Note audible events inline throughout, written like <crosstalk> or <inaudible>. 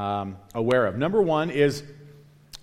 um, aware of. Number one is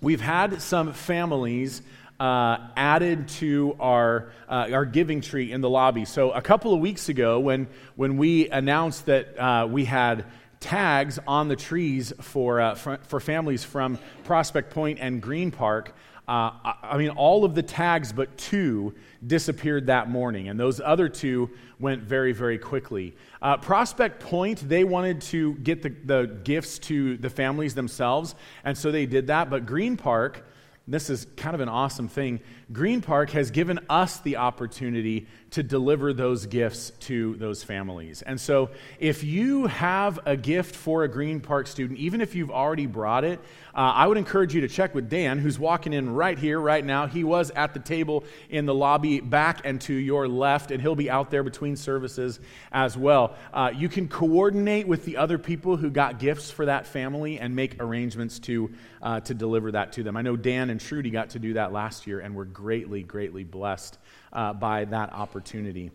we've had some families uh, added to our, uh, our giving tree in the lobby. So, a couple of weeks ago, when, when we announced that uh, we had tags on the trees for, uh, for, for, families from Prospect Point and Green Park, uh, I mean, all of the tags but two disappeared that morning, and those other two went very, very quickly. Uh, Prospect Point, they wanted to get the, the gifts to the families themselves, and so they did that. But Green Park, this is kind of an awesome thing. Green Park has given us the opportunity to deliver those gifts to those families. And so, if you have a gift for a Green Park student, even if you've already brought it, uh, I would encourage you to check with Dan, who's walking in right here, right now. He was at the table in the lobby back and to your left, and he'll be out there between services as well. Uh, you can coordinate with the other people who got gifts for that family and make arrangements to, uh, to deliver that to them. I know Dan and Trudy got to do that last year, and we're greatly, greatly blessed uh, by that opportunity.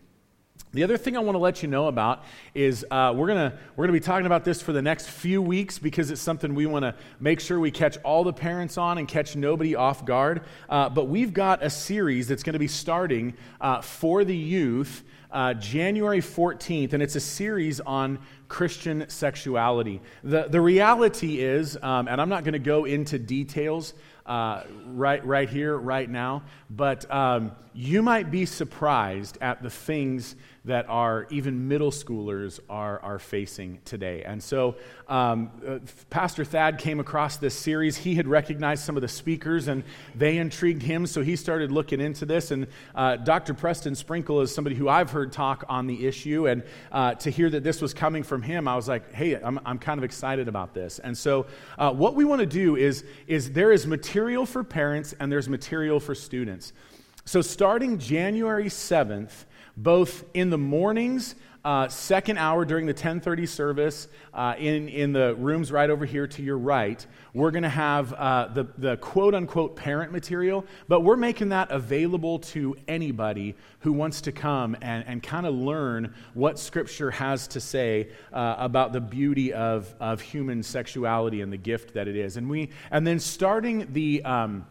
The other thing I want to let you know about is uh, we're going we're gonna be talking about this for the next few weeks because it's something we want to make sure we catch all the parents on and catch nobody off guard. Uh, but we've got a series that's going to be starting uh, for the youth uh, January 14th, and it's a series on Christian sexuality. The, the reality is, um, and I'm not going to go into details uh, right, right here, right now. But um, you might be surprised at the things that our even middle schoolers are, are facing today. And so, um, uh, Pastor Thad came across this series. He had recognized some of the speakers, and they intrigued him, so he started looking into this. And uh, Dr. Preston Sprinkle is somebody who I've heard talk on the issue, and uh, to hear that this was coming from him, I was like, hey, I'm, I'm kind of excited about this. And so, uh, what we want to do is, is there is material for parents and there's material for students. So, starting January 7th, both in the mornings, uh, second hour during the 1030 service uh, in, in the rooms right over here to your right we're going to have uh, the, the quote unquote parent material but we're making that available to anybody who wants to come and, and kind of learn what scripture has to say uh, about the beauty of, of human sexuality and the gift that it is. And we and then starting the um,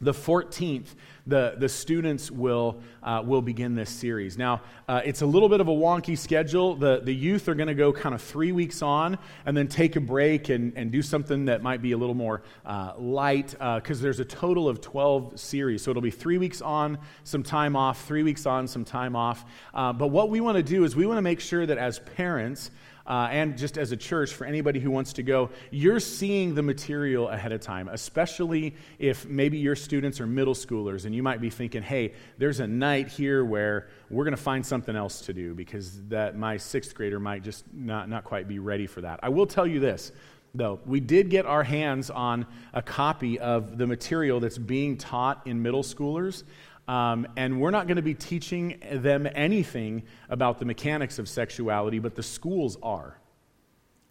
the 14th the, the students will, uh, will begin this series. Now, uh, it's a little bit of a wonky schedule. The, the youth are going to go kind of three weeks on and then take a break and, and do something that might be a little more uh, light because uh, there's a total of 12 series. So it'll be three weeks on, some time off, three weeks on, some time off. Uh, but what we want to do is we want to make sure that as parents, uh, and just as a church, for anybody who wants to go, you're seeing the material ahead of time, especially if maybe your students are middle schoolers and you might be thinking, hey, there's a night here where we're going to find something else to do because that my sixth grader might just not, not quite be ready for that. I will tell you this though. We did get our hands on a copy of the material that's being taught in middle schoolers. Um, and we're not going to be teaching them anything about the mechanics of sexuality, but the schools are.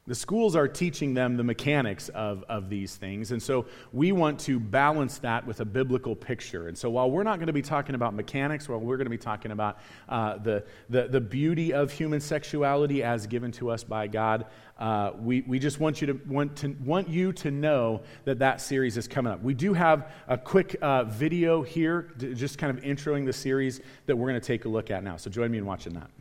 The schools are teaching them the mechanics of, of these things. And so we want to balance that with a biblical picture. And so while we're not going to be talking about mechanics, while we're going to be talking about uh, the, the, the beauty of human sexuality as given to us by God, uh, we, we just want you, to, want, to, want you to know that that series is coming up. We do have a quick uh, video here, just kind of introing the series that we're going to take a look at now. So join me in watching that.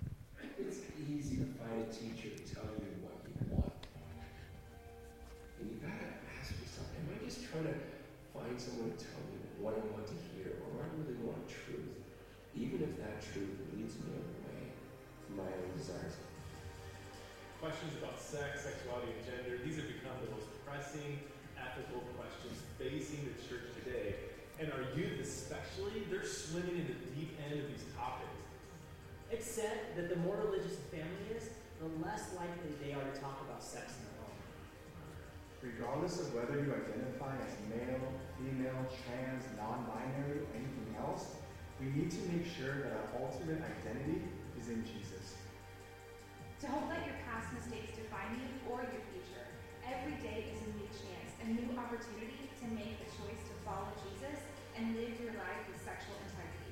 Regardless of whether you identify as male, female, trans, non-binary, or anything else, we need to make sure that our ultimate identity is in Jesus. Don't let your past mistakes define you or your future. Every day is a new chance, a new opportunity to make the choice to follow Jesus and live your life with sexual integrity.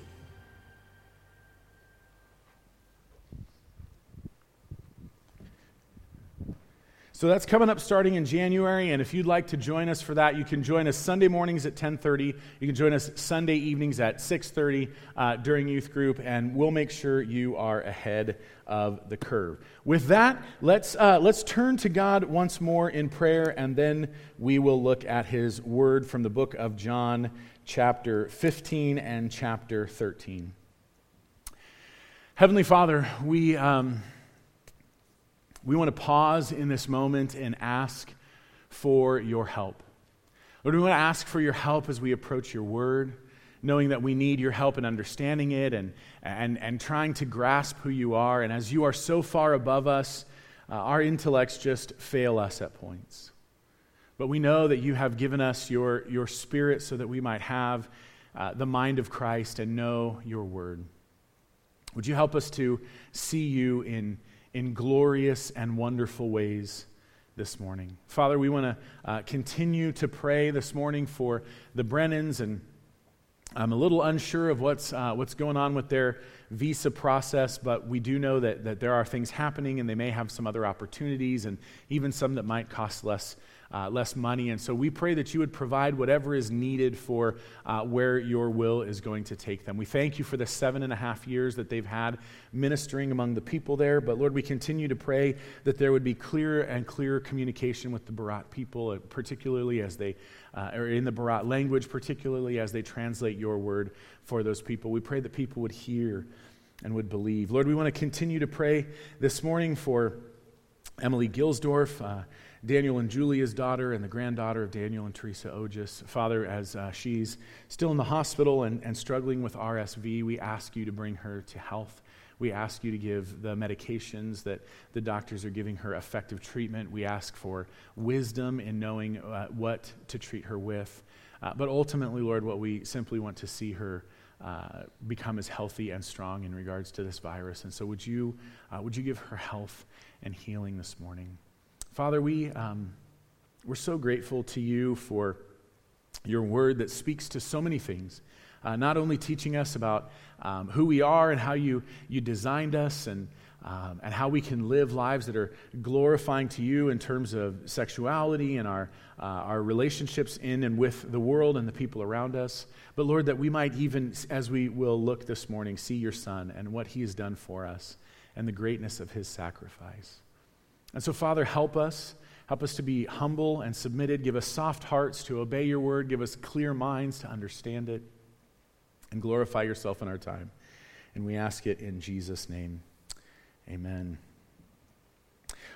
So that's coming up starting in January, and if you'd like to join us for that, you can join us Sunday mornings at 10:30. You can join us Sunday evenings at 6:30 uh, during youth group, and we'll make sure you are ahead of the curve. With that, let's uh, let's turn to God once more in prayer, and then we will look at His Word from the book of John, chapter 15 and chapter 13. Heavenly Father, we. Um, we want to pause in this moment and ask for your help. Lord, we want to ask for your help as we approach your word, knowing that we need your help in understanding it and, and, and trying to grasp who you are. And as you are so far above us, uh, our intellects just fail us at points. But we know that you have given us your, your spirit so that we might have uh, the mind of Christ and know your word. Would you help us to see you in in glorious and wonderful ways this morning. Father, we want to uh, continue to pray this morning for the Brennans, and I'm a little unsure of what's, uh, what's going on with their visa process, but we do know that, that there are things happening, and they may have some other opportunities, and even some that might cost less uh, less money. And so we pray that you would provide whatever is needed for uh, where your will is going to take them. We thank you for the seven and a half years that they've had ministering among the people there. But Lord, we continue to pray that there would be clearer and clearer communication with the Barat people, uh, particularly as they, uh, or in the Barat language, particularly as they translate your word for those people. We pray that people would hear and would believe. Lord, we want to continue to pray this morning for Emily Gilsdorf. Uh, Daniel and Julia's daughter and the granddaughter of Daniel and Teresa Otis. Father, as uh, she's still in the hospital and, and struggling with RSV, we ask you to bring her to health. We ask you to give the medications that the doctors are giving her effective treatment. We ask for wisdom in knowing uh, what to treat her with. Uh, but ultimately, Lord, what we simply want to see her uh, become as healthy and strong in regards to this virus. And so, would you, uh, would you give her health and healing this morning? Father, we, um, we're so grateful to you for your word that speaks to so many things. Uh, not only teaching us about um, who we are and how you, you designed us and, um, and how we can live lives that are glorifying to you in terms of sexuality and our, uh, our relationships in and with the world and the people around us. But Lord, that we might even, as we will look this morning, see your Son and what he has done for us and the greatness of his sacrifice. And so, Father, help us. Help us to be humble and submitted. Give us soft hearts to obey your word. Give us clear minds to understand it. And glorify yourself in our time. And we ask it in Jesus' name. Amen.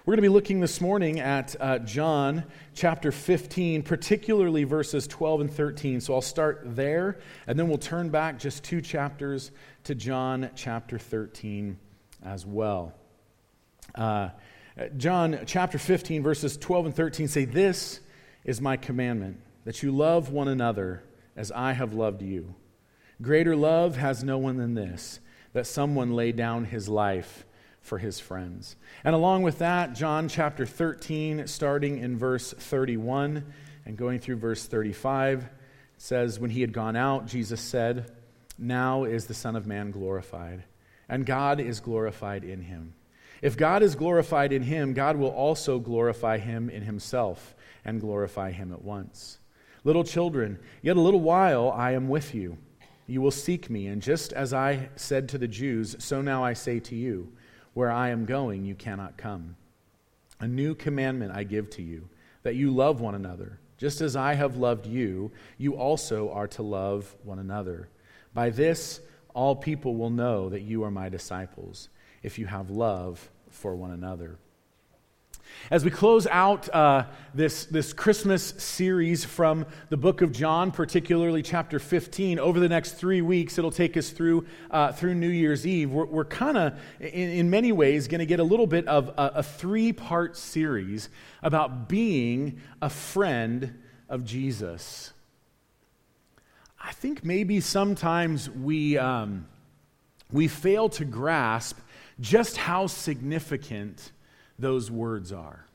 We're going to be looking this morning at uh, John chapter 15, particularly verses 12 and 13. So I'll start there, and then we'll turn back just two chapters to John chapter 13 as well. Uh, Uh, John chapter 15, verses 12 and 13 say, This is my commandment, that you love one another as I have loved you. Greater love has no one than this, that someone lay down his life for his friends. And along with that, John chapter 13, starting in verse 31 and going through verse 35, says, When he had gone out, Jesus said, Now is the Son of Man glorified, and God is glorified in him. If God is glorified in him, God will also glorify him in himself and glorify him at once. Little children, yet a little while I am with you. You will seek me, and just as I said to the Jews, so now I say to you, where I am going, you cannot come. A new commandment I give to you, that you love one another. Just as I have loved you, you also are to love one another. By this, all people will know that you are my disciples if you have love for one another. As we close out uh, this, this Christmas series from the book of John, particularly chapter 15, over the next three weeks, it'll take us through, uh, through New Year's Eve. We're, we're kind of, in, in, many ways, going to get a little bit of a, a three part series about being a friend of Jesus. I think maybe sometimes we, um, we fail to grasp just how significant those words are.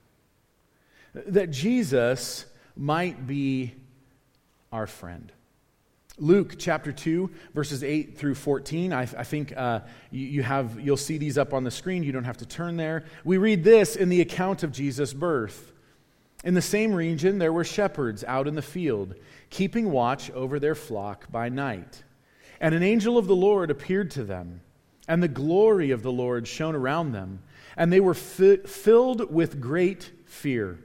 That Jesus might be our friend. Luke chapter 2, verses 8 through 14. I, I think uh, you, you have, you'll see these up on the screen. You don't have to turn there. We read this in the account of Jesus' birth. In the same region, there were shepherds out in the field, keeping watch over their flock by night. And an angel of the Lord appeared to them, and the glory of the Lord shone around them, and they were fi- filled with great fear.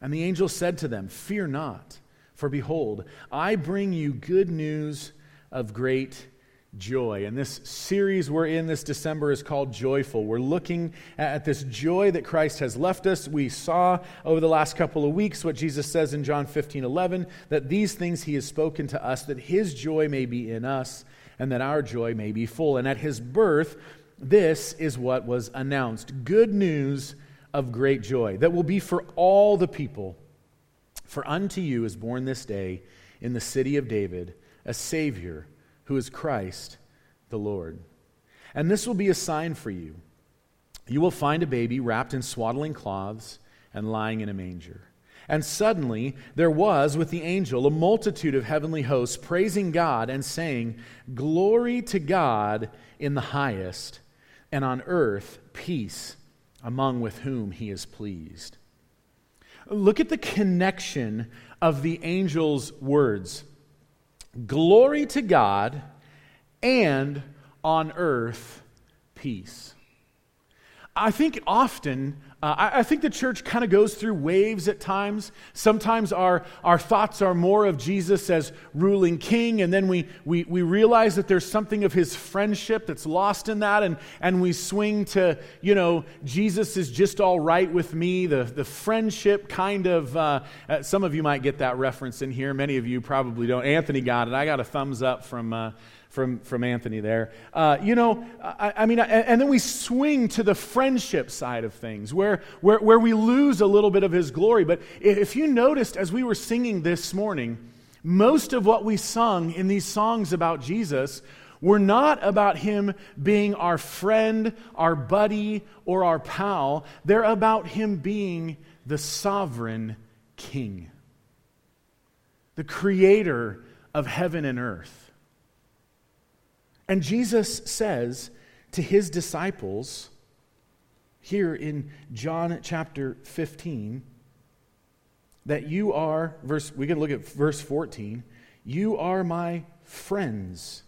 And the angel said to them, Fear not. For behold, I bring you good news of great joy. And this series we're in this December is called Joyful. We're looking at this joy that Christ has left us. We saw over the last couple of weeks what Jesus says in John 15 11, that these things he has spoken to us, that his joy may be in us, and that our joy may be full. And at his birth, this is what was announced good news of great joy that will be for all the people. For unto you is born this day in the city of David a Savior who is Christ the Lord. And this will be a sign for you. You will find a baby wrapped in swaddling cloths and lying in a manger. And suddenly there was with the angel a multitude of heavenly hosts praising God and saying, Glory to God in the highest, and on earth peace among with whom he is pleased. Look at the connection of the angel's words glory to God and on earth peace. I think often uh, I, I, think the church kind of goes through waves at times. Sometimes our, our thoughts are more of Jesus as ruling king, and then we, we, we realize that there's something of his friendship that's lost in that, and, and we swing to, you know, Jesus is just all right with me, the, the friendship kind of. Uh, uh, some of you might get that reference in here. Many of you probably don't. Anthony got it. I got a thumbs up from uh, from, from Anthony there. Uh, you know, I, I mean, and, and, then we swing to the friendship side of things where, where, where we lose a little bit of his glory. But if you noticed as we were singing this morning, most of what we sung in these songs about Jesus were not about him being our friend, our buddy, or our pal. They're about him being the sovereign king, the creator of heaven and earth. And Jesus says to his disciples here in John chapter 15 that you are, verse, we can look at verse 14, you are my friends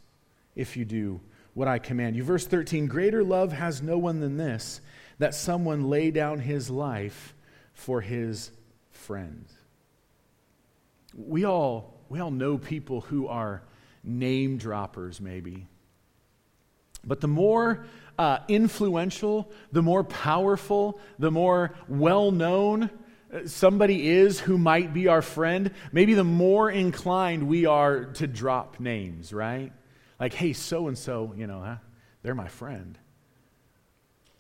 if you do what I command you. Verse 13, greater love has no one than this, that someone lay down his life for his friends. We all, we all know people who are name droppers, maybe. But the more uh, influential, the more powerful, the more well known uh, somebody is who might be our friend, maybe the more inclined we are to drop names, right? Like, hey, so and so, you know, huh? they're my friend.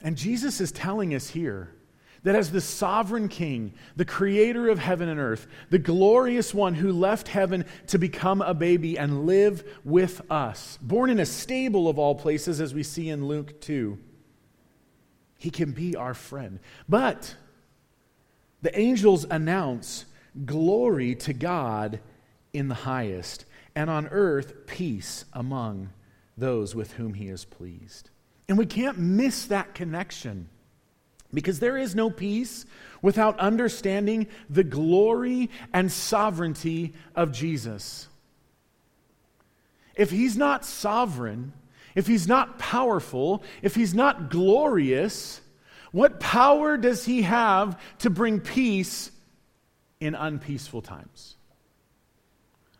And Jesus is telling us here that as the sovereign king, the creator of heaven and earth, the glorious one who left heaven to become a baby and live with us, born in a stable of all places, as we see in Luke 2, he can be our friend. But the angels announce glory to God in the highest, and on earth peace among those with whom he is pleased. And we can't miss that connection. Because there is no peace without understanding the glory and sovereignty of Jesus. If he's not sovereign, if he's not powerful, if he's not glorious, what power does he have to bring peace in unpeaceful times?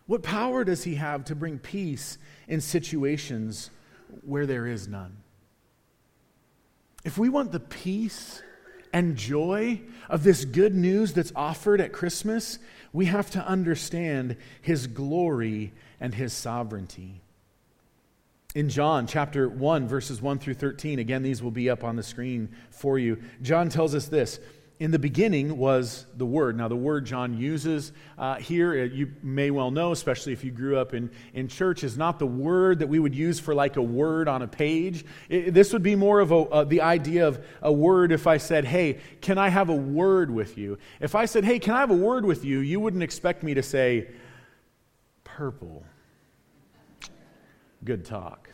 What power does he have to bring peace in situations where there is none? If we want the peace and joy of this good news that's offered at Christmas, we have to understand his glory and his sovereignty. In John chapter 1, verses 1 through 13, again, these will be up on the screen for you. John tells us this in the beginning was the Word. Now, the word John uses uh, here, uh, you may well know, especially if you grew up in, in church, is not the word that we would use for like a word on a page. It, this would be more of a, uh, the idea of a word if I said, Hey, can I have a word with you? If I said, Hey, can I have a word with you? You wouldn't expect me to say, Purple. good talk.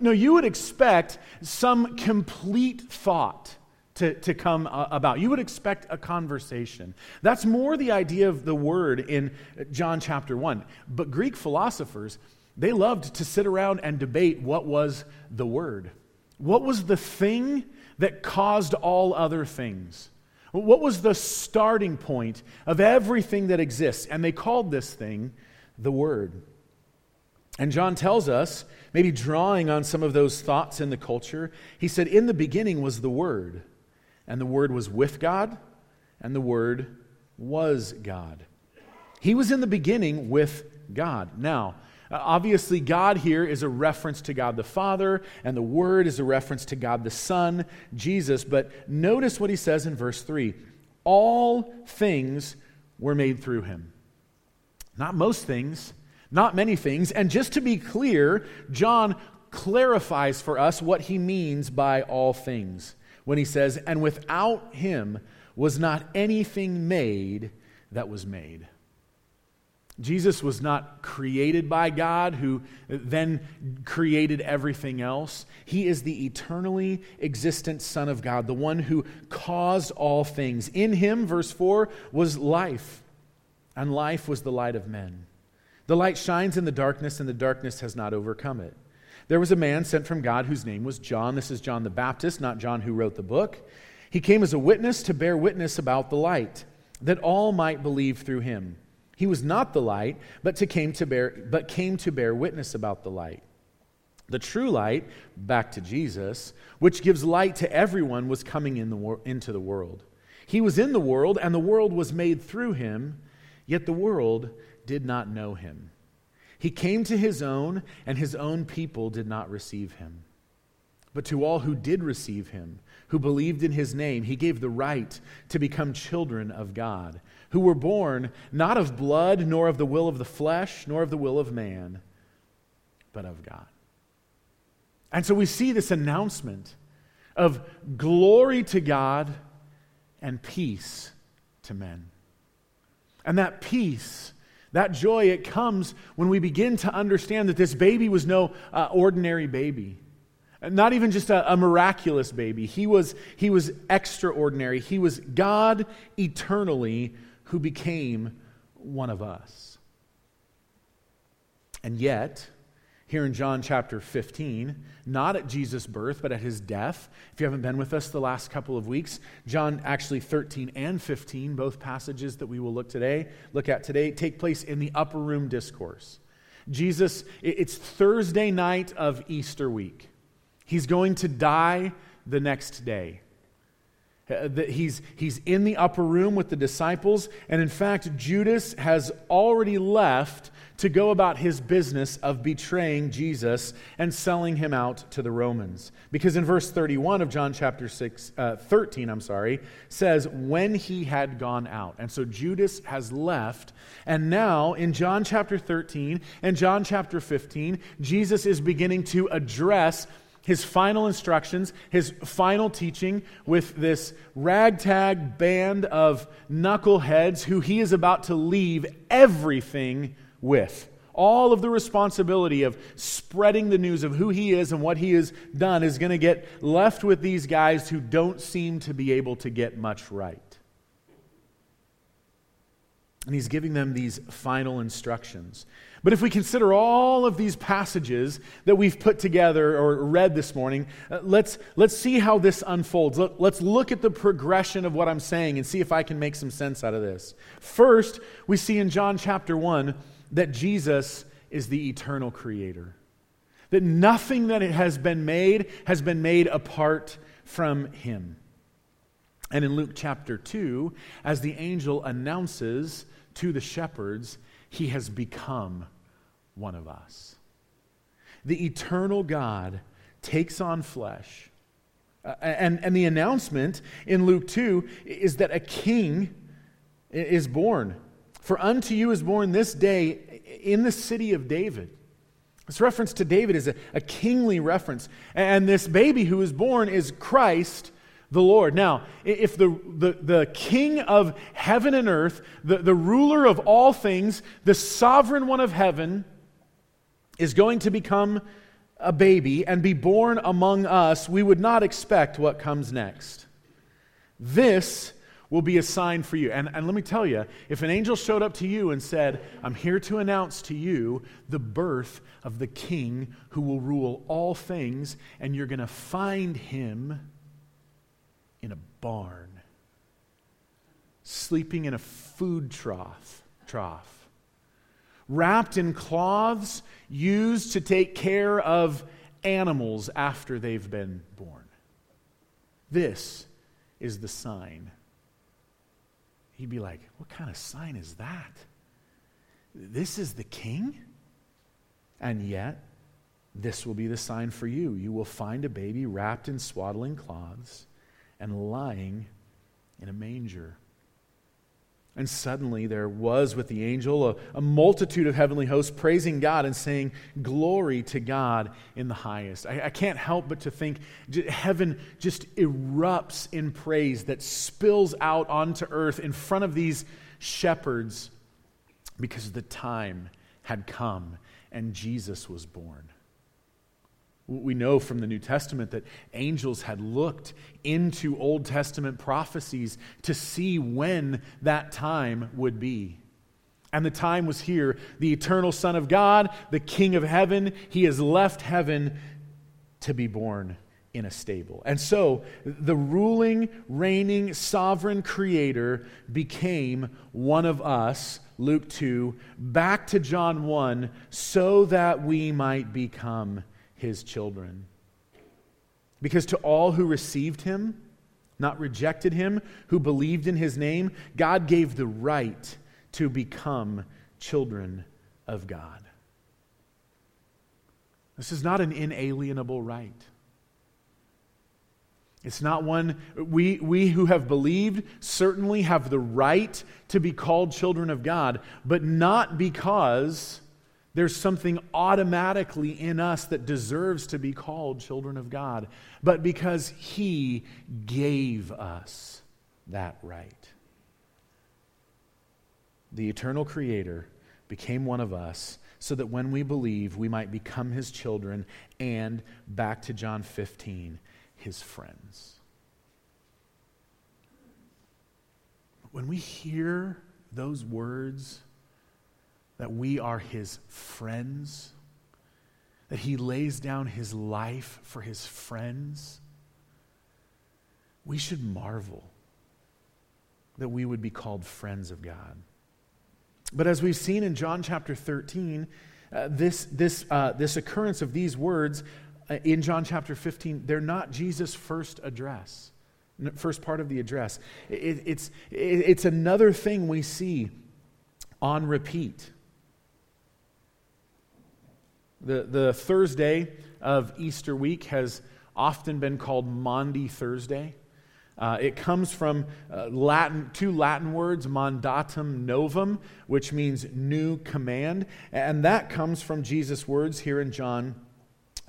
No, you would expect some complete thought to, to come uh, about. You would expect a conversation. That's more the idea of the word in John chapter 1. But Greek philosophers, they loved to sit around and debate what was the word. What was the thing that caused all other things? What was the starting point of everything that exists? And they called this thing the Word. And John tells us, maybe drawing on some of those thoughts in the culture, he said, In the beginning was the Word, and the Word was with God, and the Word was God. He was in the beginning with God. Now, uh, obviously, God here is a reference to God the Father, and the Word is a reference to God the Son, Jesus. But notice what he says in verse 3 All things were made through him. Not most things, not many things. And just to be clear, John clarifies for us what he means by all things when he says, And without him was not anything made that was made. Jesus was not created by God, who then created everything else. He is the eternally existent Son of God, the one who caused all things. In him, verse 4, was life, and life was the light of men. The light shines in the darkness, and the darkness has not overcome it. There was a man sent from God whose name was John. This is John the Baptist, not John who wrote the book. He came as a witness to bear witness about the light, that all might believe through him. He was not the light, but, to came to bear, but came to bear witness about the light. The true light, back to Jesus, which gives light to everyone, was coming in the into the world. He was in the world, and the world was made through him, yet the world did not know him. He came to his own, and his own people did not receive him. But to all who did receive him, who believed in his name, he gave the right to become children of God who were born not of blood, nor of the will of the flesh, nor of the will of man, but of God. And so we see this announcement of glory to God and peace to men. And that peace, that joy, it comes when we begin to understand that this baby was no uh, ordinary baby. Not even just a, a, miraculous baby. He was, he was extraordinary. He was God eternally who became one of us. And yet, here in John chapter 15, not at Jesus' birth, but at his death. If you haven't been with us the last couple of weeks, John actually 13 and 15, both passages that we will look today, look at today, take place in the upper room discourse. Jesus, it's Thursday night of Easter week. He's going to die the next day. Uh, he's, he's in the upper room with the disciples, and in fact, Judas has already left to go about his business of betraying Jesus and selling him out to the Romans. Because in verse 31 of John chapter 6, uh, 13, I'm sorry, says, when he had gone out. And so Judas has left. And now in John chapter 13 and John chapter 15, Jesus is beginning to address his final instructions, his final teaching with this ragtag band of knuckleheads who he is about to leave everything with. All of the responsibility of spreading the news of who he is and what he has done is going to get left with these guys who don't seem to be able to get much right. And he's giving them these final instructions. But if we consider all of these passages that we've put together or read this morning, uh, let's, let's see how this unfolds. Let's look at the progression of what I'm saying and see if I can make some sense out of this. First, we see in John chapter 1 that Jesus is the eternal creator, that nothing that has been made has been made apart from him. And in Luke chapter 2, as the angel announces to the shepherds, he has become one of us. The eternal God takes on flesh. Uh, and, and the announcement in Luke 2 is that a king is born. For unto you is born this day in the city of David. This reference to David is a, a kingly reference. And this baby who is born is Christ the Lord. Now, if the, the, the king of heaven and earth, the, the ruler of all things, the sovereign one of heaven, is going to become a baby and be born among us, we would not expect what comes next. This will be a sign for you. And, and let me tell you, if an angel showed up to you and said, I'm here to announce to you the birth of the king who will rule all things, and you're going to find him in a barn, sleeping in a food trough, trough, wrapped in cloths used to take care of animals after they've been born. This is the sign. He'd be like, What kind of sign is that? This is the king? And yet, this will be the sign for you. You will find a baby wrapped in swaddling cloths and lying in a manger. And suddenly there was with the angel a, a, multitude of heavenly hosts praising God and saying, Glory to God in the highest. I, I can't help but to think heaven just erupts in praise that spills out onto earth in front of these shepherds because the time had come and Jesus was born. We know from the New Testament that angels had looked into Old Testament prophecies to see when that time would be. And the time was here. The eternal Son of God, the King of heaven, he has left heaven to be born in a stable. And so the ruling, reigning, sovereign creator became one of us, Luke 2, back to John 1, so that we might become his children. Because to all who received him, not rejected him, who believed in his name, God gave the right to become children of God. This is not an inalienable right. It's not one, we, we who have believed certainly have the right to be called children of God, but not because there's something automatically in us that deserves to be called children of God, but because He gave us that right. The eternal Creator became one of us so that when we believe, we might become His children and, back to John 15, His friends. When we hear those words, that we are his friends, that he lays down his life for his friends, we should marvel that we would be called friends of God. But as we've seen in John chapter 13, uh, this, this, uh, this occurrence of these words uh, in John chapter 15, they're not Jesus' first address, first part of the address. It, it's, it, it's another thing we see on repeat. The, the Thursday of Easter week has often been called Maundy Thursday. Uh, it comes from uh, Latin, two Latin words, mandatum novum, which means new command. And that comes from Jesus' words here in John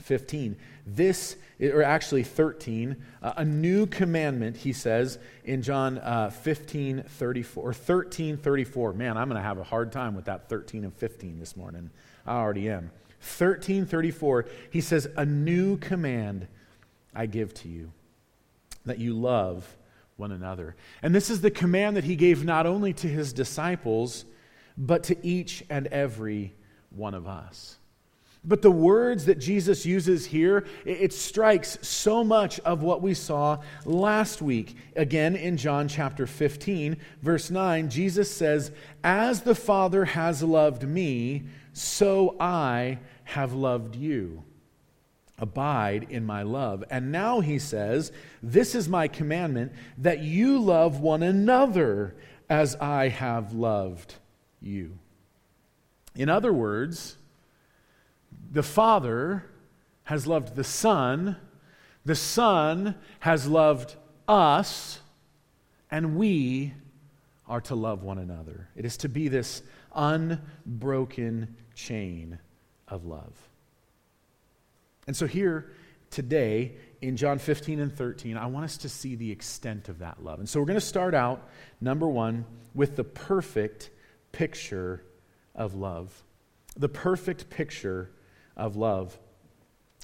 15. This, or actually 13, uh, a new commandment, he says in John uh, 15 34, or 13 34. Man, I'm going to have a hard time with that 13 and 15 this morning. I already am. 1334, he says, A new command I give to you, that you love one another. And this is the command that he gave not only to his disciples, but to each and every one of us. But the words that Jesus uses here, it strikes so much of what we saw last week. Again, in John chapter 15, verse 9, Jesus says, As the Father has loved me, so I have loved you. Abide in my love. And now he says, This is my commandment, that you love one another as I have loved you. In other words, the Father has loved the Son, the Son has loved us, and we are to love one another. It is to be this unbroken chain of love. And so, here today in John 15 and 13, I want us to see the extent of that love. And so, we're going to start out, number one, with the perfect picture of love. The perfect picture of love.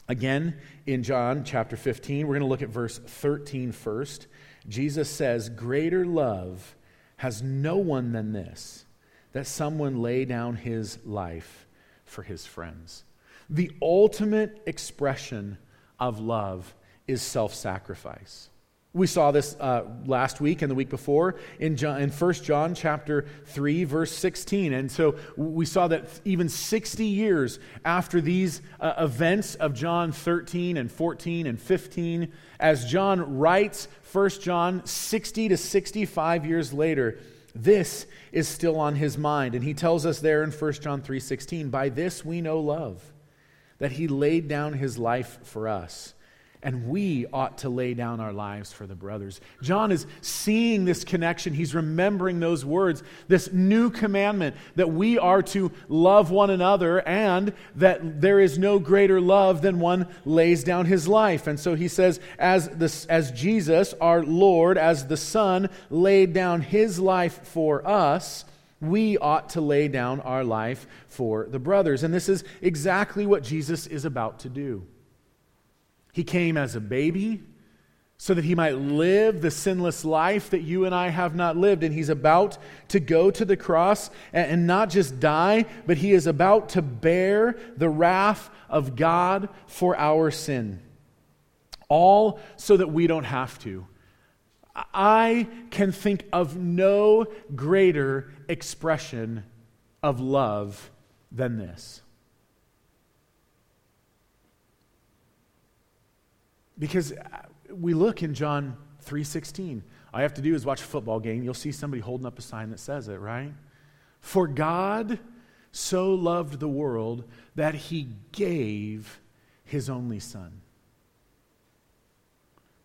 Again, in John chapter 15, we're going to look at verse 13 first. Jesus says, Greater love has no one than this, that someone lay down his life for his friends. The ultimate expression of love is self sacrifice. We saw this uh, last week and the week before in, John, in 1 John chapter 3, verse 16. And so we saw that even 60 years after these uh, events of John 13 and 14 and 15, as John writes 1 John 60 to 65 years later, this is still on his mind. And he tells us there in 1 John 3:16, "By this we know love, that he laid down his life for us." And we ought to lay down our lives for the brothers. John is seeing this connection. He's remembering those words, this new commandment that we are to love one another and that there is no greater love than one lays down his life. And so he says, as, the, as Jesus, our Lord, as the Son, laid down his life for us, we ought to lay down our life for the brothers. And this is exactly what Jesus is about to do. He came as a baby so that he might live the sinless life that you and I have not lived. And he's about to go to the cross and, not just die, but he is about to bear the wrath of God for our sin. All so that we don't have to. I can think of no greater expression of love than this. Because uh, we look in John 3:16. All you have to do is watch a football game. You'll see somebody holding up a sign that says it, right? For God so loved the world that he gave his only son.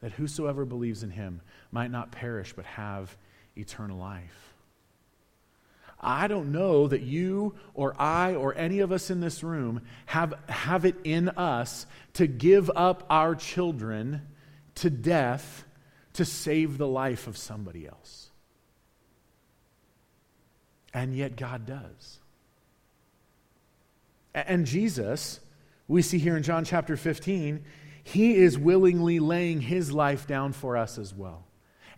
That whosoever believes in him might not perish but have eternal life. I don't know that you or I or any of us in this room have, have it in us to give up our children to death to save the life of somebody else. And yet God does. And Jesus, we see here in John chapter 15, he is willingly laying his life down for us as well,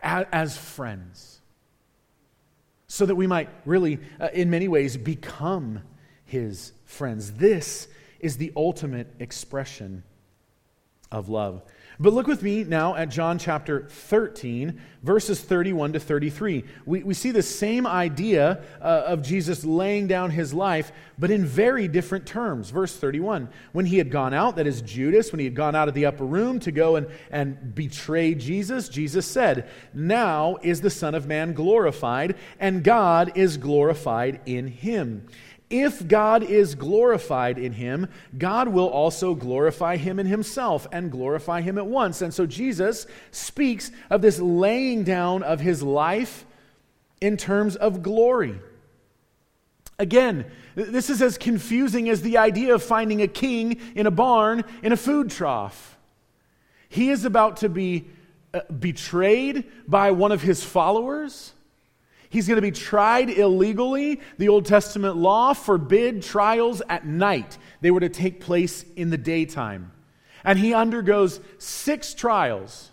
as friends so that we might really, uh, in many ways, become his friends. This is the ultimate expression of love. But look with me now at John chapter 13, verses 31 to 33. We, we see the same idea uh, of Jesus laying down his life, but in very different terms. Verse 31 When he had gone out, that is Judas, when he had gone out of the upper room to go and, and betray Jesus, Jesus said, Now is the Son of Man glorified, and God is glorified in him. If God is glorified in him, God will also glorify him in himself and glorify him at once. And so Jesus speaks of this laying down of his life in terms of glory. Again, this is as confusing as the idea of finding a king in a barn in a food trough. He is about to be uh, betrayed by one of his followers He's going to be tried illegally. The Old Testament law forbid trials at night, they were to take place in the daytime. And he undergoes six trials.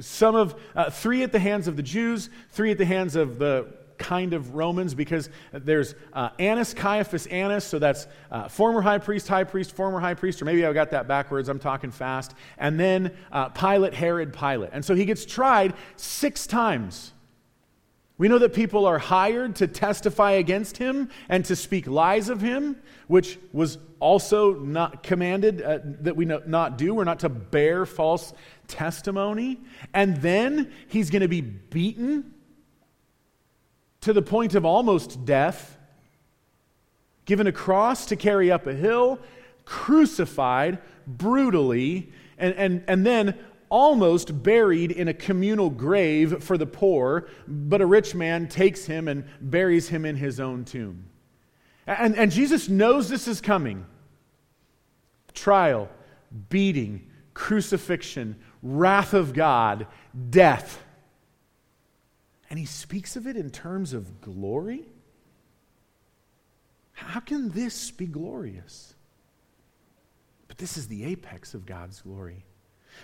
Some of uh, three at the hands of the Jews, three at the hands of the kind of Romans, because there's uh, Annas, Caiaphas, Annas, so that's uh, former high priest, high priest, former high priest, or maybe I got that backwards, I'm talking fast, and then uh, Pilate, Herod, Pilate. And so he gets tried six times. We know that people are hired to testify against him and to speak lies of him, which was also not commanded uh, that we not do. We're not to bear false testimony. And then he's going to be beaten to the point of almost death, given a cross to carry up a hill, crucified brutally, and, and, and then almost buried in a communal grave for the poor, but a rich man takes him and buries him in his own tomb. And, and Jesus knows this is coming trial, beating, crucifixion, wrath of God, death. And he speaks of it in terms of glory. How can this be glorious? But this is the apex of God's glory.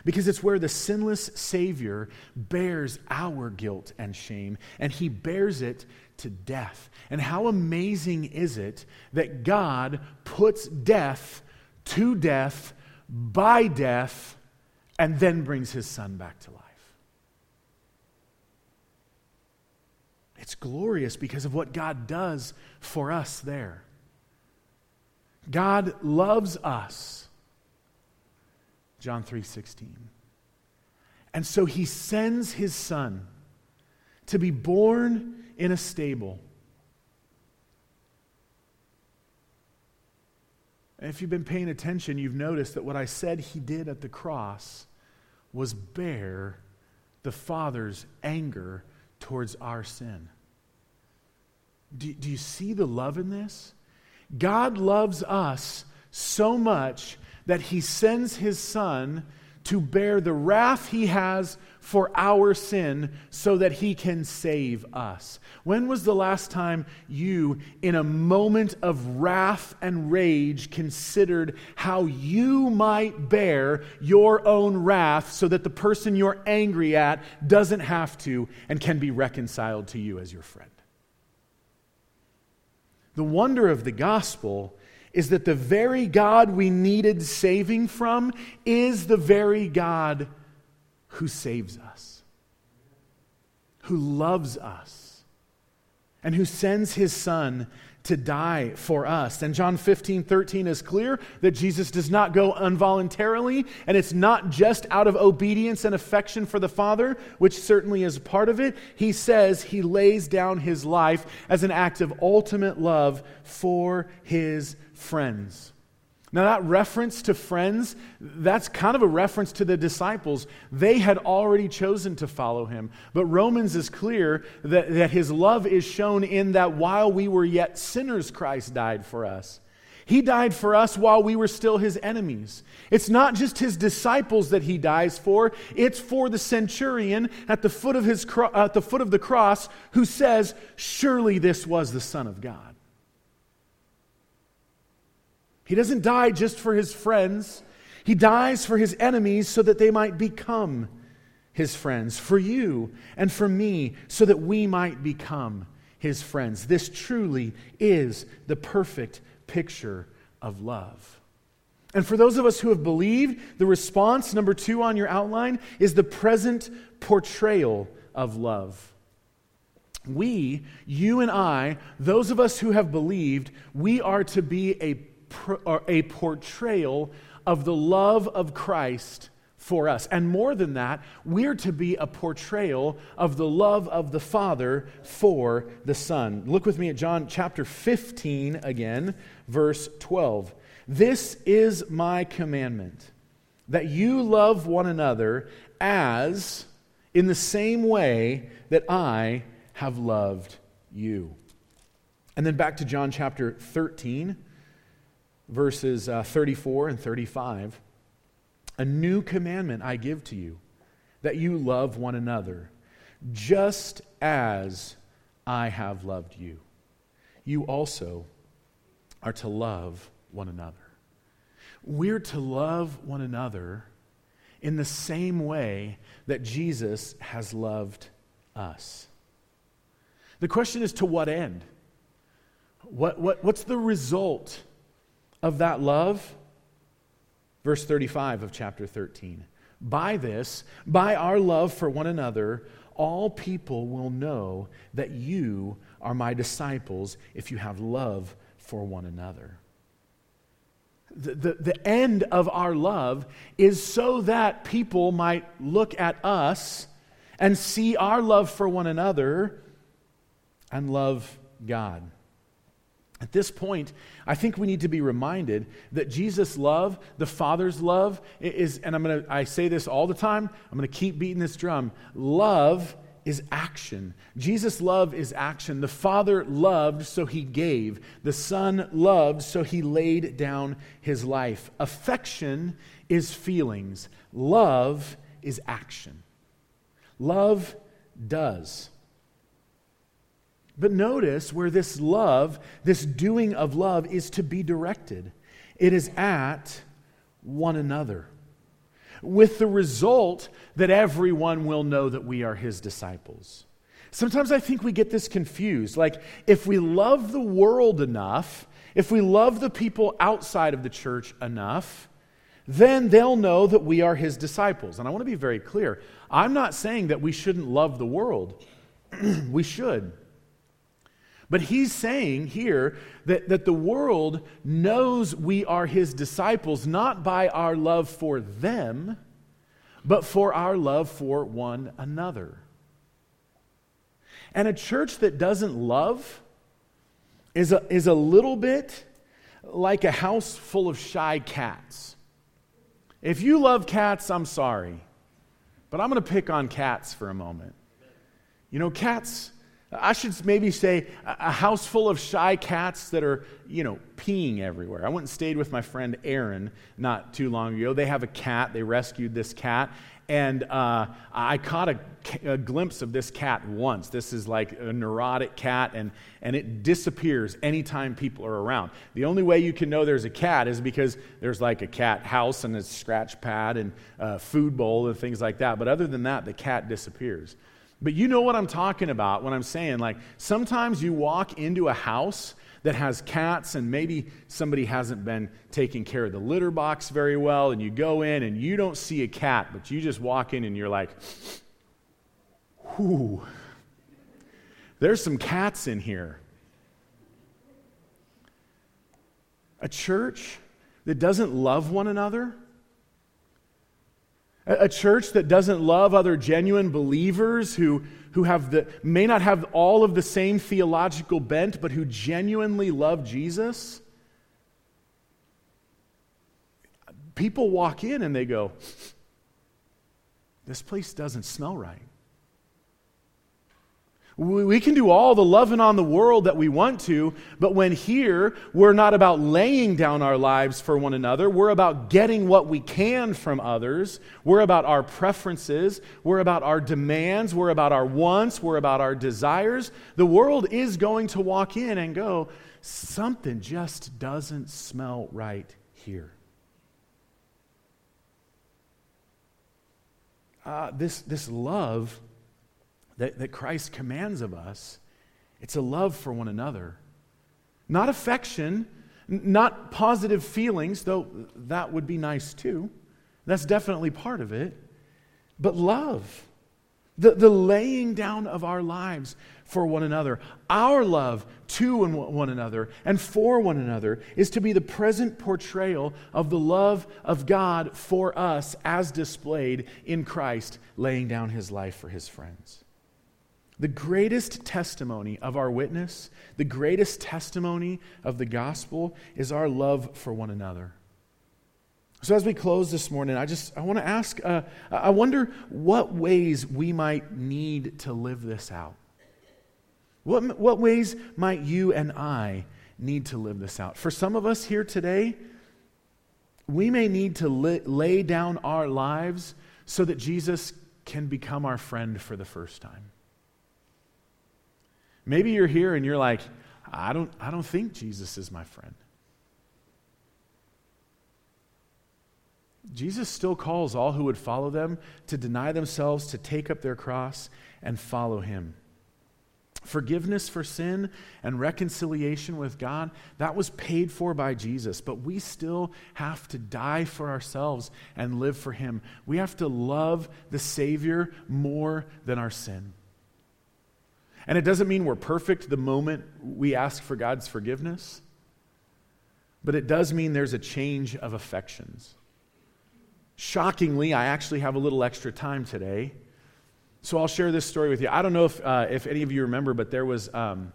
Because it's where the sinless Savior bears our guilt and shame, and he bears it to death. And how amazing is it that God puts death to death by death and then brings his son back to life? It's glorious because of what God does for us there. God loves us. John 3:16. And so he sends his son to be born in a stable. And if you've been paying attention, you've noticed that what I said he did at the cross was bear the Father's anger towards our sin. Do, do you see the love in this? God loves us so much that he sends his son to bear the wrath he has for our sin so that he can save us. When was the last time you, in a moment of wrath and rage, considered how you might bear your own wrath so that the person you're angry at doesn't have to and can be reconciled to you as your friend? The wonder of the gospel is that the very God we needed saving from is the very God who saves us, who loves us, and who sends his Son to die for us. And John 15, 13 is clear that Jesus does not go involuntarily, and it's not just out of obedience and affection for the Father, which certainly is part of it. He says he lays down his life as an act of ultimate love for his friends. Now, that reference to friends, that's kind of a reference to the disciples. They had already chosen to follow him. But Romans is clear that, that his love is shown in that while we were yet sinners, Christ died for us. He died for us while we were still his enemies. It's not just his disciples that he dies for, it's for the centurion at the foot of, his cro- at the, foot of the cross who says, Surely this was the Son of God. He doesn't die just for his friends, he dies for his enemies so that they might become his friends, for you and for me, so that we might become his friends. This truly is the perfect picture of love. And for those of us who have believed, the response, number two on your outline, is the present portrayal of love. We, you and I, those of us who have believed, we are to be a a portrayal of the love of Christ for us. And more than that, we're to be a portrayal of the love of the Father for the Son. Look with me at John chapter 15 again, verse 12. This is my commandment that you love one another as in the same way that I have loved you. And then back to John chapter 13 verses uh, 34 and 35 A new commandment I give to you, that you love one another, just as I have loved you. You also are to love one another. We're to love one another in the same way that Jesus has loved us. The question is to what end? What, what, what's the result of that love? Verse 35 of chapter 13. By this, by our love for one another, all people will know that you are my disciples if you have love for one another. The, the, the, end of our love is so that people might look at us and see our love for one another and love God. At this point, I think we need to be reminded that Jesus' love, the Father's love, is, and I'm to, I say this all the time, I'm to keep beating this drum. Love is action. Jesus' love is action. The Father loved, so he gave. The Son loved, so he laid down his life. Affection is feelings, love is action. Love does. But notice where this love, this doing of love, is to be directed. It is at one another, with the result that everyone will know that we are his disciples. Sometimes I think we get this confused. Like, if we love the world enough, if we love the people outside of the church enough, then they'll know that we are his disciples. And I want to be very clear. I'm not saying that we shouldn't love the world, <clears throat> we should. But he's saying here that, that the world knows we are his disciples not by our love for them, but for our love for one another. And a church that doesn't love is a, is a little bit like a house full of shy cats. If you love cats, I'm sorry. But I'm going to pick on cats for a moment. You know, cats, I should maybe say a house full of shy cats that are, you know, peeing everywhere. I went and stayed with my friend Aaron not too long ago. They have a cat. They rescued this cat. And uh, I caught a, a, glimpse of this cat once. This is like a neurotic cat, and, and it disappears anytime people are around. The only way you can know there's a cat is because there's like a cat house and a scratch pad and a food bowl and things like that. But other than that, the cat disappears. But you know what I'm talking about when I'm saying, like, sometimes you walk into a house that has cats and maybe somebody hasn't been taking care of the litter box very well, and you go in and you don't see a cat, but you just walk in and you're like, whew, there's some cats in here. A church that doesn't love one another a church that doesn't love other genuine believers who, who have the, may not have all of the same theological bent, but who genuinely love Jesus. People walk in and they go, This place doesn't smell right. We can do all the loving on the world that we want to, but when here, we're not about laying down our lives for one another. We're about getting what we can from others. We're about our preferences. We're about our demands. We're about our wants. We're about our desires. The world is going to walk in and go, something just doesn't smell right here. Uh, this, this love that, that Christ commands of us, it's a love for one another. Not affection, not positive feelings, though that would be nice too. That's definitely part of it. But love. The, the laying down of our lives for one another. Our love to one another and for one another is to be the present portrayal of the love of God for us as displayed in Christ laying down his life for his friends. The greatest testimony of our witness, the greatest testimony of the gospel is our love for one another. So as we close this morning, I just I want to ask uh, I wonder what ways we might need to live this out. What, what ways might you and I need to live this out? For some of us here today, we may need to lay, lay down our lives so that Jesus can become our friend for the first time. Maybe you're here and you're like, I don't, I don't think Jesus is my friend. Jesus still calls all who would follow them to deny themselves, to take up their cross, and follow him. Forgiveness for sin and reconciliation with God, that was paid for by Jesus, but we still have to die for ourselves and live for Him. We have to love the Savior more than our sin. And it doesn't mean we're perfect the moment we ask for God's forgiveness, but it does mean there's a change of affections. Shockingly, I actually have a little extra time today. So I'll share this story with you. I don't know if, uh, if any of you remember, but there was, um,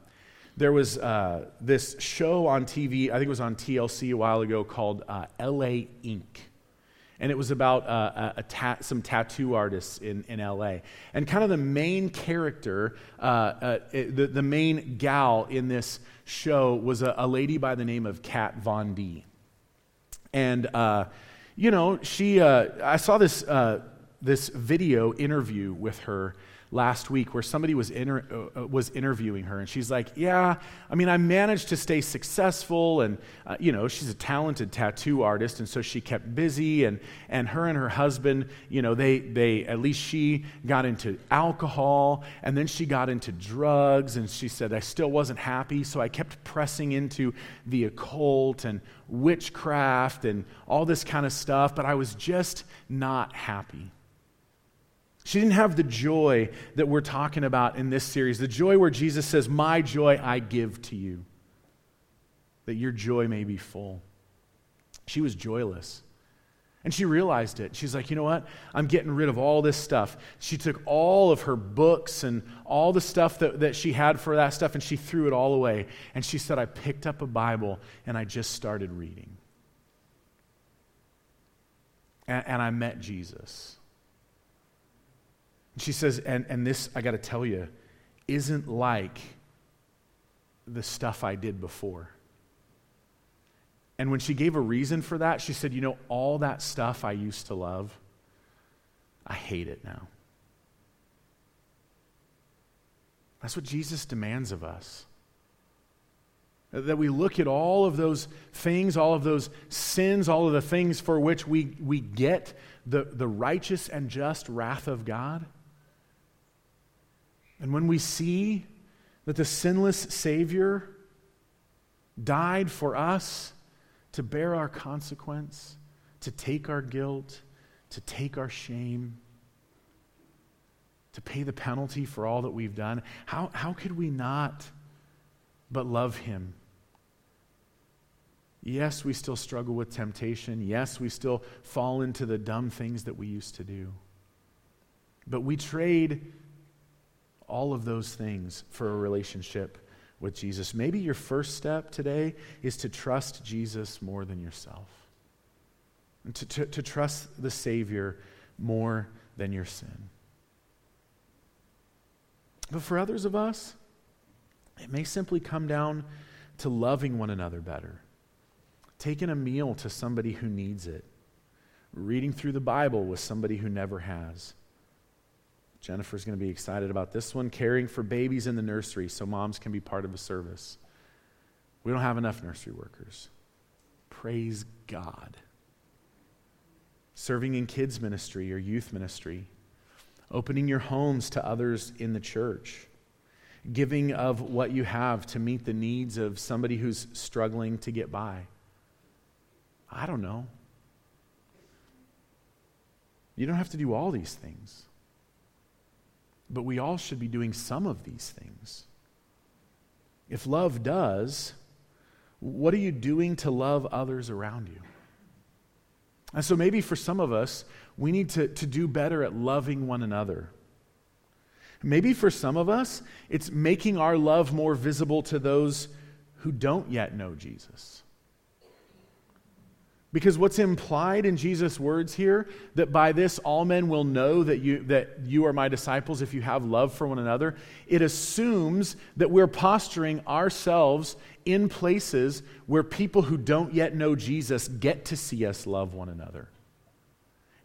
there was uh, this show on TV, I think it was on TLC a while ago, called uh, LA Ink and it was about uh, a, a ta- some tattoo artists in, in LA. And kind of the main character, uh, uh, the, the main gal in this show was a, a lady by the name of Kat Von D. And, uh, you know, she, uh, I saw this, uh, this video interview with her last week where somebody was, inter- uh, uh, was interviewing her, and she's like, Yeah, I mean, I managed to stay successful, and, uh, you know, she's a talented tattoo artist, and so she kept busy, and, and her and her husband, you know, they, they, at least she got into alcohol, and then she got into drugs, and she said, I still wasn't happy, so I kept pressing into the occult and witchcraft and all this kind of stuff, but I was just not happy. She didn't have the joy that we're talking about in this series, the joy where Jesus says, My joy I give to you, that your joy may be full. She was joyless. And she realized it. She's like, you know what? I'm getting rid of all this stuff. She took all of her books and all the stuff that, that she had for that stuff and she threw it all away. And she said, I picked up a Bible and I just started reading. And, and I met Jesus. She says, and, and this, I got to tell you, isn't like the stuff I did before. And when she gave a reason for that, she said, You know, all that stuff I used to love, I hate it now. That's what Jesus demands of us. That we look at all of those things, all of those sins, all of the things for which we, we get the, the righteous and just wrath of God. And when we see that the sinless Savior died for us to bear our consequence, to take our guilt, to take our shame, to pay the penalty for all that we've done, how, how could we not but love Him? Yes, we still struggle with temptation. Yes, we still fall into the dumb things that we used to do. But we trade all of those things for a relationship with Jesus. Maybe your first step today is to trust Jesus more than yourself, and to, to, to trust the Savior more than your sin. But for others of us, it may simply come down to loving one another better, taking a meal to somebody who needs it, reading through the Bible with somebody who never has Jennifer's going to be excited about this one caring for babies in the nursery so moms can be part of a service. We don't have enough nursery workers. Praise God. Serving in kids' ministry or youth ministry, opening your homes to others in the church, giving of what you have to meet the needs of somebody who's struggling to get by. I don't know. You don't have to do all these things. But we all should be doing some of these things. If love does, what are you doing to love others around you? And so maybe for some of us, we need to, to do better at loving one another. Maybe for some of us, it's making our love more visible to those who don't yet know Jesus. Because what's implied in Jesus' words here, that by this all men will know that you, that you are my disciples if you have love for one another, it assumes that we're posturing ourselves in places where people who don't yet know Jesus get to see us love one another.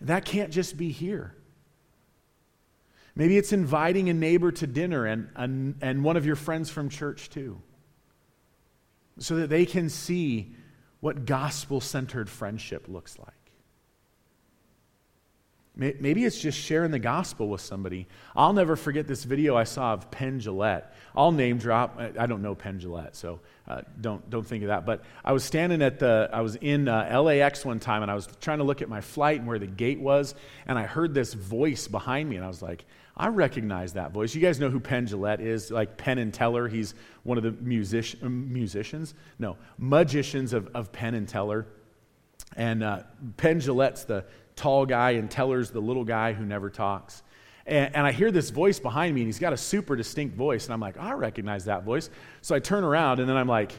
That can't just be here. Maybe it's inviting a neighbor to dinner and, and, and one of your friends from church too, so that they can see what gospel centered friendship looks like. Maybe it's just sharing the gospel with somebody. I'll never forget this video I saw of Penn Jillette. I'll name drop. I don't know Penn Jillette, so uh, don't, don't think of that. But I was standing at the, I was in uh, LAX one time and I was trying to look at my flight and where the gate was, and I heard this voice behind me, and I was like, I recognize that voice. You guys know who Penn Jillette is, like Penn and Teller. He's one of the music, um, musicians, no, magicians of, of Penn and Teller. And uh, Penn Jillette's the tall guy, and Teller's the little guy who never talks. And, and, I hear this voice behind me, and he's got a super distinct voice. And I'm like, I recognize that voice. So I turn around, and then I'm like,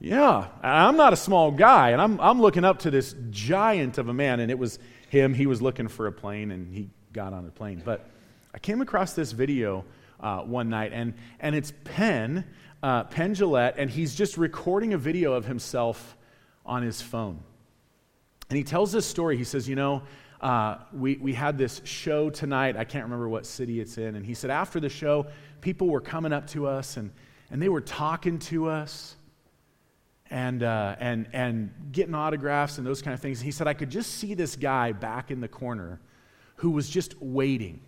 yeah, I'm not a small guy. And I'm, I'm looking up to this giant of a man, and it was him. He was looking for a plane, and he got on a plane. But I came across this video uh, one night, and, and it's Penn, uh, Penn Jillette, and he's just recording a video of himself on his phone. And he tells this story. He says, You know, uh, we, we had this show tonight. I can't remember what city it's in. And he said, after the show, people were coming up to us and, and they were talking to us and, uh, and, and getting autographs and those kind of things. He said, I could just see this guy back in the corner who was just waiting.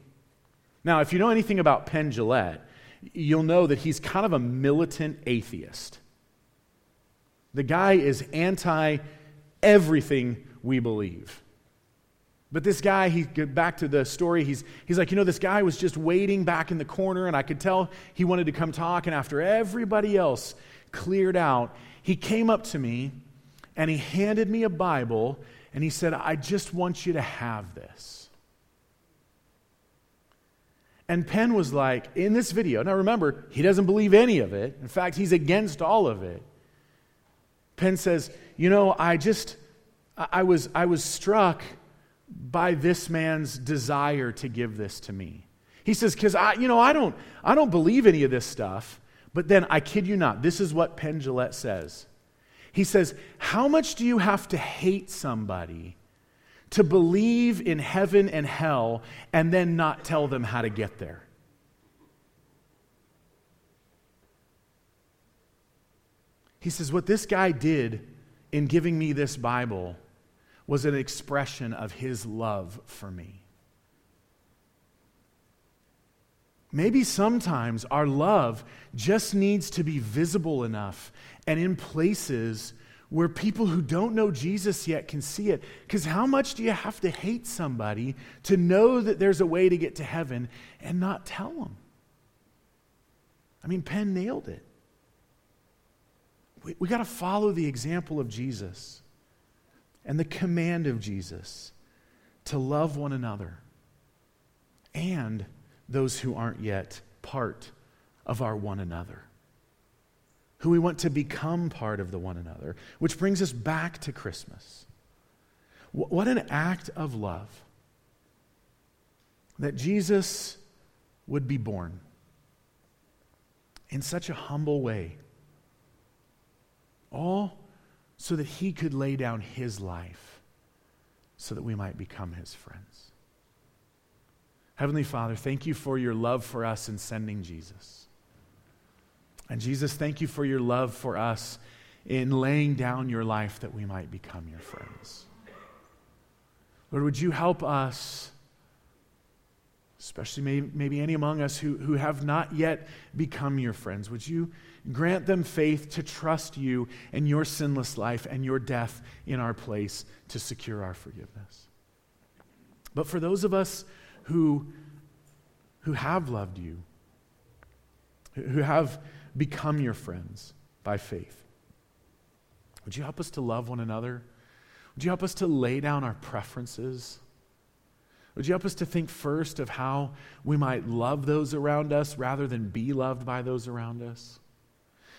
Now, if you know anything about Penn Jillette, you'll know that he's kind of a militant atheist. The guy is anti everything we believe. But this guy, he back to the story, he's, he's like, you know, this guy was just waiting back in the corner, and I could tell he wanted to come talk. And after everybody else cleared out, he came up to me and he handed me a Bible and he said, I just want you to have this. And Penn was like, in this video, now remember, he doesn't believe any of it. In fact, he's against all of it. Penn says, You know, I just, I was, I was struck by this man's desire to give this to me. He says, because I, you know, I don't, I don't believe any of this stuff. But then, I kid you not, this is what Penn Jillette says. He says, How much do you have to hate somebody to believe in heaven and hell and then not tell them how to get there? He says, What this guy did in giving me this Bible was an expression of his love for me. Maybe sometimes our love just needs to be visible enough and in places where people who don't know Jesus yet can see it. Because how much do you have to hate somebody to know that there's a way to get to heaven and not tell them? I mean, Penn nailed it. We, we got to follow the example of Jesus and the command of Jesus to love one another and those who aren't yet part of our one another, who we want to become part of the one another, which brings us back to Christmas. What an act of love that Jesus would be born in such a humble way, all so that he could lay down his life so that we might become his friends. Heavenly Father, thank you for your love for us in sending Jesus. And Jesus, thank you for your love for us in laying down your life that we might become your friends. Lord, would you help us, especially maybe, maybe any among us who, who have not yet become your friends, would you Grant them faith to trust you and your sinless life and your death in our place to secure our forgiveness. But for those of us who, who have loved you, who have become your friends by faith, would you help us to love one another? Would you help us to lay down our preferences? Would you help us to think first of how we might love those around us rather than be loved by those around us?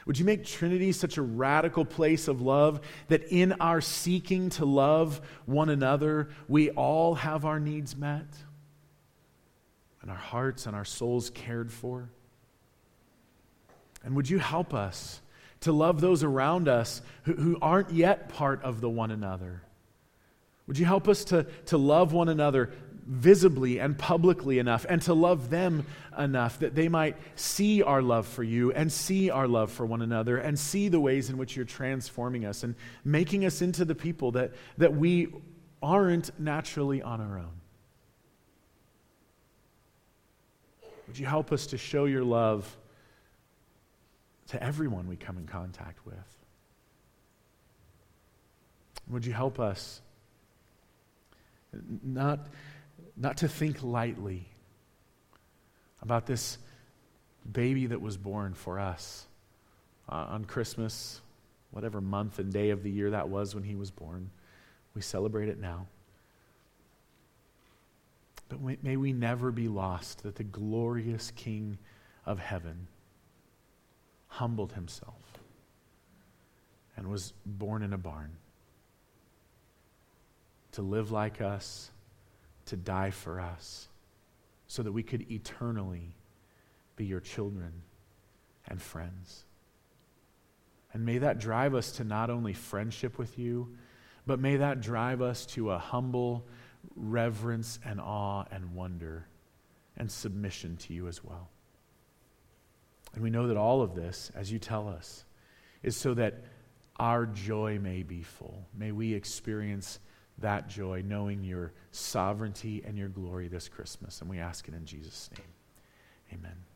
Would you make Trinity such a radical place of love that in our seeking to love one another, we all have our needs met and our hearts and our souls cared for? And would you help us to love those around us who, who aren't yet part of the one another? Would you help us to, to love one another visibly and publicly enough and to love them enough that they might see our love for you and see our love for one another and see the ways in which you're transforming us and making us into the people that, that we aren't naturally on our own. Would you help us to show your love to everyone we come in contact with? Would you help us not not to think lightly about this baby that was born for us uh, on Christmas, whatever month and day of the year that was when he was born. We celebrate it now. But may we never be lost that the glorious King of heaven humbled himself and was born in a barn to live like us to die for us so that we could eternally be your children and friends. And may that drive us to not only friendship with you, but may that drive us to a humble, reverence and awe and wonder and submission to you as well. And we know that all of this, as you tell us, is so that our joy may be full. May we experience that joy, knowing your sovereignty and your glory this Christmas. And we ask it in Jesus' name. Amen.